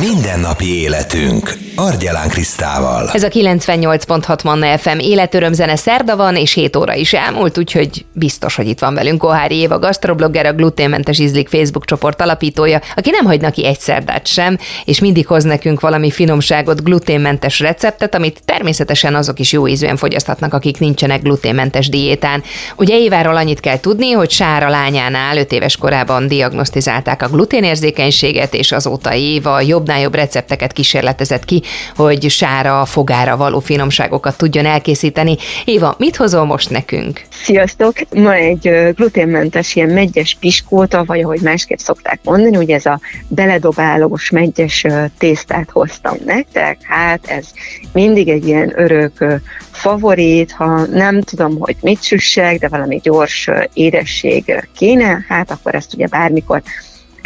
Mindennapi életünk. Argyelán Krisztával. Ez a 98.6 Manna FM életörömzene szerda van, és 7 óra is elmúlt, úgyhogy biztos, hogy itt van velünk Kohári Éva, gastroblogger, a gluténmentes ízlik Facebook csoport alapítója, aki nem hagy neki egy szerdát sem, és mindig hoz nekünk valami finomságot, gluténmentes receptet, amit természetesen azok is jó ízűen fogyaszthatnak, akik nincsenek gluténmentes diétán. Ugye Éváról annyit kell tudni, hogy Sára lányánál 5 éves korában diagnosztizálták a gluténérzékenységet, és azóta Éva jobb jobbnál jobb recepteket kísérletezett ki, hogy sára, fogára való finomságokat tudjon elkészíteni. Éva, mit hozol most nekünk? Sziasztok! Ma egy gluténmentes ilyen megyes piskóta, vagy ahogy másképp szokták mondani, ugye ez a beledobálós megyes tésztát hoztam nektek. Hát ez mindig egy ilyen örök favorit, ha nem tudom, hogy mit süssek, de valami gyors édesség kéne, hát akkor ezt ugye bármikor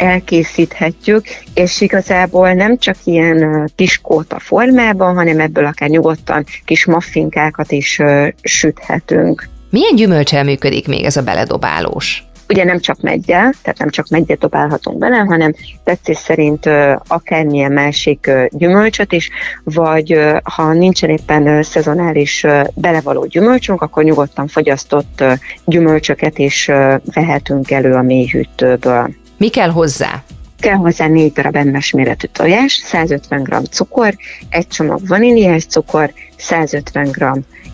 elkészíthetjük, és igazából nem csak ilyen piskóta formában, hanem ebből akár nyugodtan kis maffinkákat is süthetünk. Milyen gyümölcsel működik még ez a beledobálós? Ugye nem csak meggyel, tehát nem csak meggyet dobálhatunk bele, hanem tetszés szerint akármilyen másik gyümölcsöt is, vagy ha nincsen éppen szezonális belevaló gyümölcsünk, akkor nyugodtan fogyasztott gyümölcsöket is vehetünk elő a mélyhűtőből. Mi kell hozzá? Kell hozzá 4 darab emmes méretű tojás, 150 g cukor, egy csomag vaníliás cukor, 150 g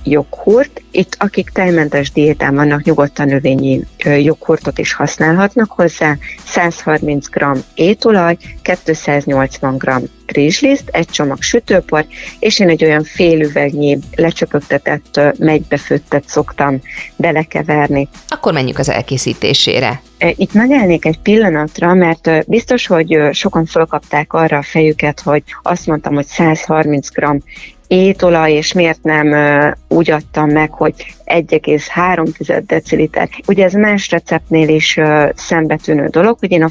joghurt. Itt akik tejmentes diétán vannak, nyugodtan növényi joghurtot is használhatnak hozzá, 130 g étolaj, 280 g rizsliszt, egy csomag sütőpor, és én egy olyan fél üvegnyi lecsöpögtetett, megybefőttet szoktam belekeverni. Akkor menjünk az elkészítésére. Itt megállnék egy pillanatra, mert biztos, hogy sokan fölkapták arra a fejüket, hogy azt mondtam, hogy 130 g étolaj, és miért nem úgy adtam meg, hogy 1,3 deciliter. Ugye ez más receptnél is szembetűnő dolog, hogy én a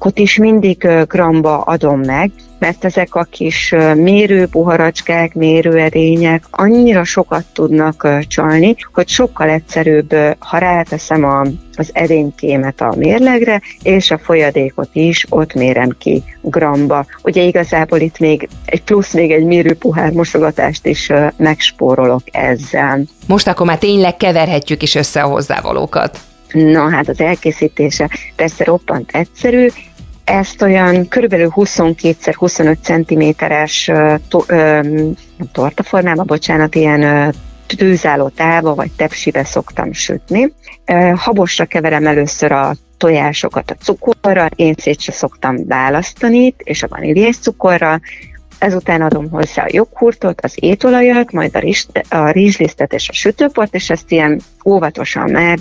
folyadékot is mindig gramba adom meg, mert ezek a kis mérőbuharacskák, mérőedények annyira sokat tudnak csalni, hogy sokkal egyszerűbb, ha ráteszem a, az edénykémet a mérlegre, és a folyadékot is ott mérem ki gramba. Ugye igazából itt még egy plusz még egy mérőpuhár mosogatást is megspórolok ezzel. Most akkor már tényleg keverhetjük is össze a hozzávalókat. Na hát az elkészítése persze roppant egyszerű, ezt olyan körülbelül 22x25 cm-es to, tortaformába, bocsánat, ilyen tűzálló tálba vagy tepsibe szoktam sütni. Habosra keverem először a tojásokat a cukorra, én szét se szoktam választani, és a vaníliás cukorra, ezután adom hozzá a joghurtot, az étolajat, majd a, rizs, a rizslisztet és a sütőport, és ezt ilyen óvatosan mm,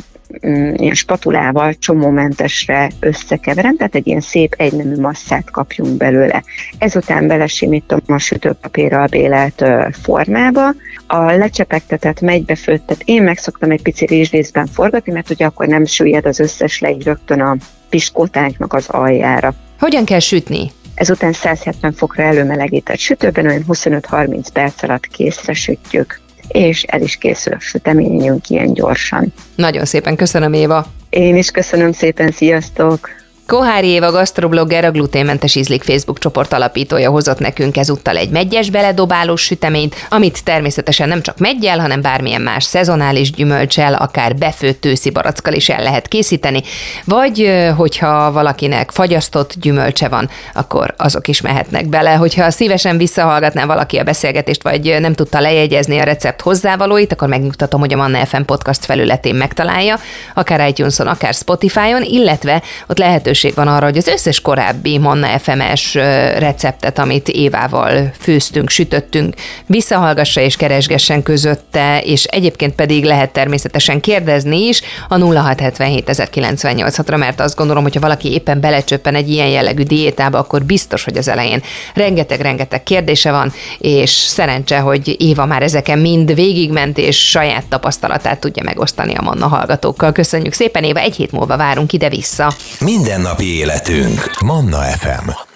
ilyen spatulával csomómentesre összekeverem, tehát egy ilyen szép egynemű masszát kapjunk belőle. Ezután belesimítom a sütőpapírral bélelt formába, a lecsepegtetett, megybefőttet én meg szoktam egy pici rizslészben forgatni, mert ugye akkor nem süllyed az összes legy rögtön a piskótánknak az aljára. Hogyan kell sütni? Ezután 170 fokra előmelegített sütőben olyan 25-30 perc alatt készre sütjük és el is készül a süteményünk ilyen gyorsan. Nagyon szépen köszönöm, Éva! Én is köszönöm szépen, sziasztok! Kohári Éva gastroblogger, a gluténmentes ízlik Facebook csoport alapítója hozott nekünk ezúttal egy megyes beledobálós süteményt, amit természetesen nem csak meggyel, hanem bármilyen más szezonális gyümölcsel, akár befőtt őszi barackkal is el lehet készíteni, vagy hogyha valakinek fagyasztott gyümölcse van, akkor azok is mehetnek bele. Hogyha szívesen visszahallgatná valaki a beszélgetést, vagy nem tudta lejegyezni a recept hozzávalóit, akkor megnyugtatom, hogy a Manna FM podcast felületén megtalálja, akár iTunes-on, akár Spotify-on, illetve ott lehetőség lehetőség van arra, hogy az összes korábbi Manna FMS receptet, amit Évával főztünk, sütöttünk, visszahallgassa és keresgessen közötte, és egyébként pedig lehet természetesen kérdezni is a 0677 ra mert azt gondolom, hogy ha valaki éppen belecsöppen egy ilyen jellegű diétába, akkor biztos, hogy az elején rengeteg-rengeteg kérdése van, és szerencse, hogy Éva már ezeken mind végigment, és saját tapasztalatát tudja megosztani a Manna hallgatókkal. Köszönjük szépen, Éva, egy hét múlva várunk ide-vissza. Minden mindennapi életünk. Manna FM.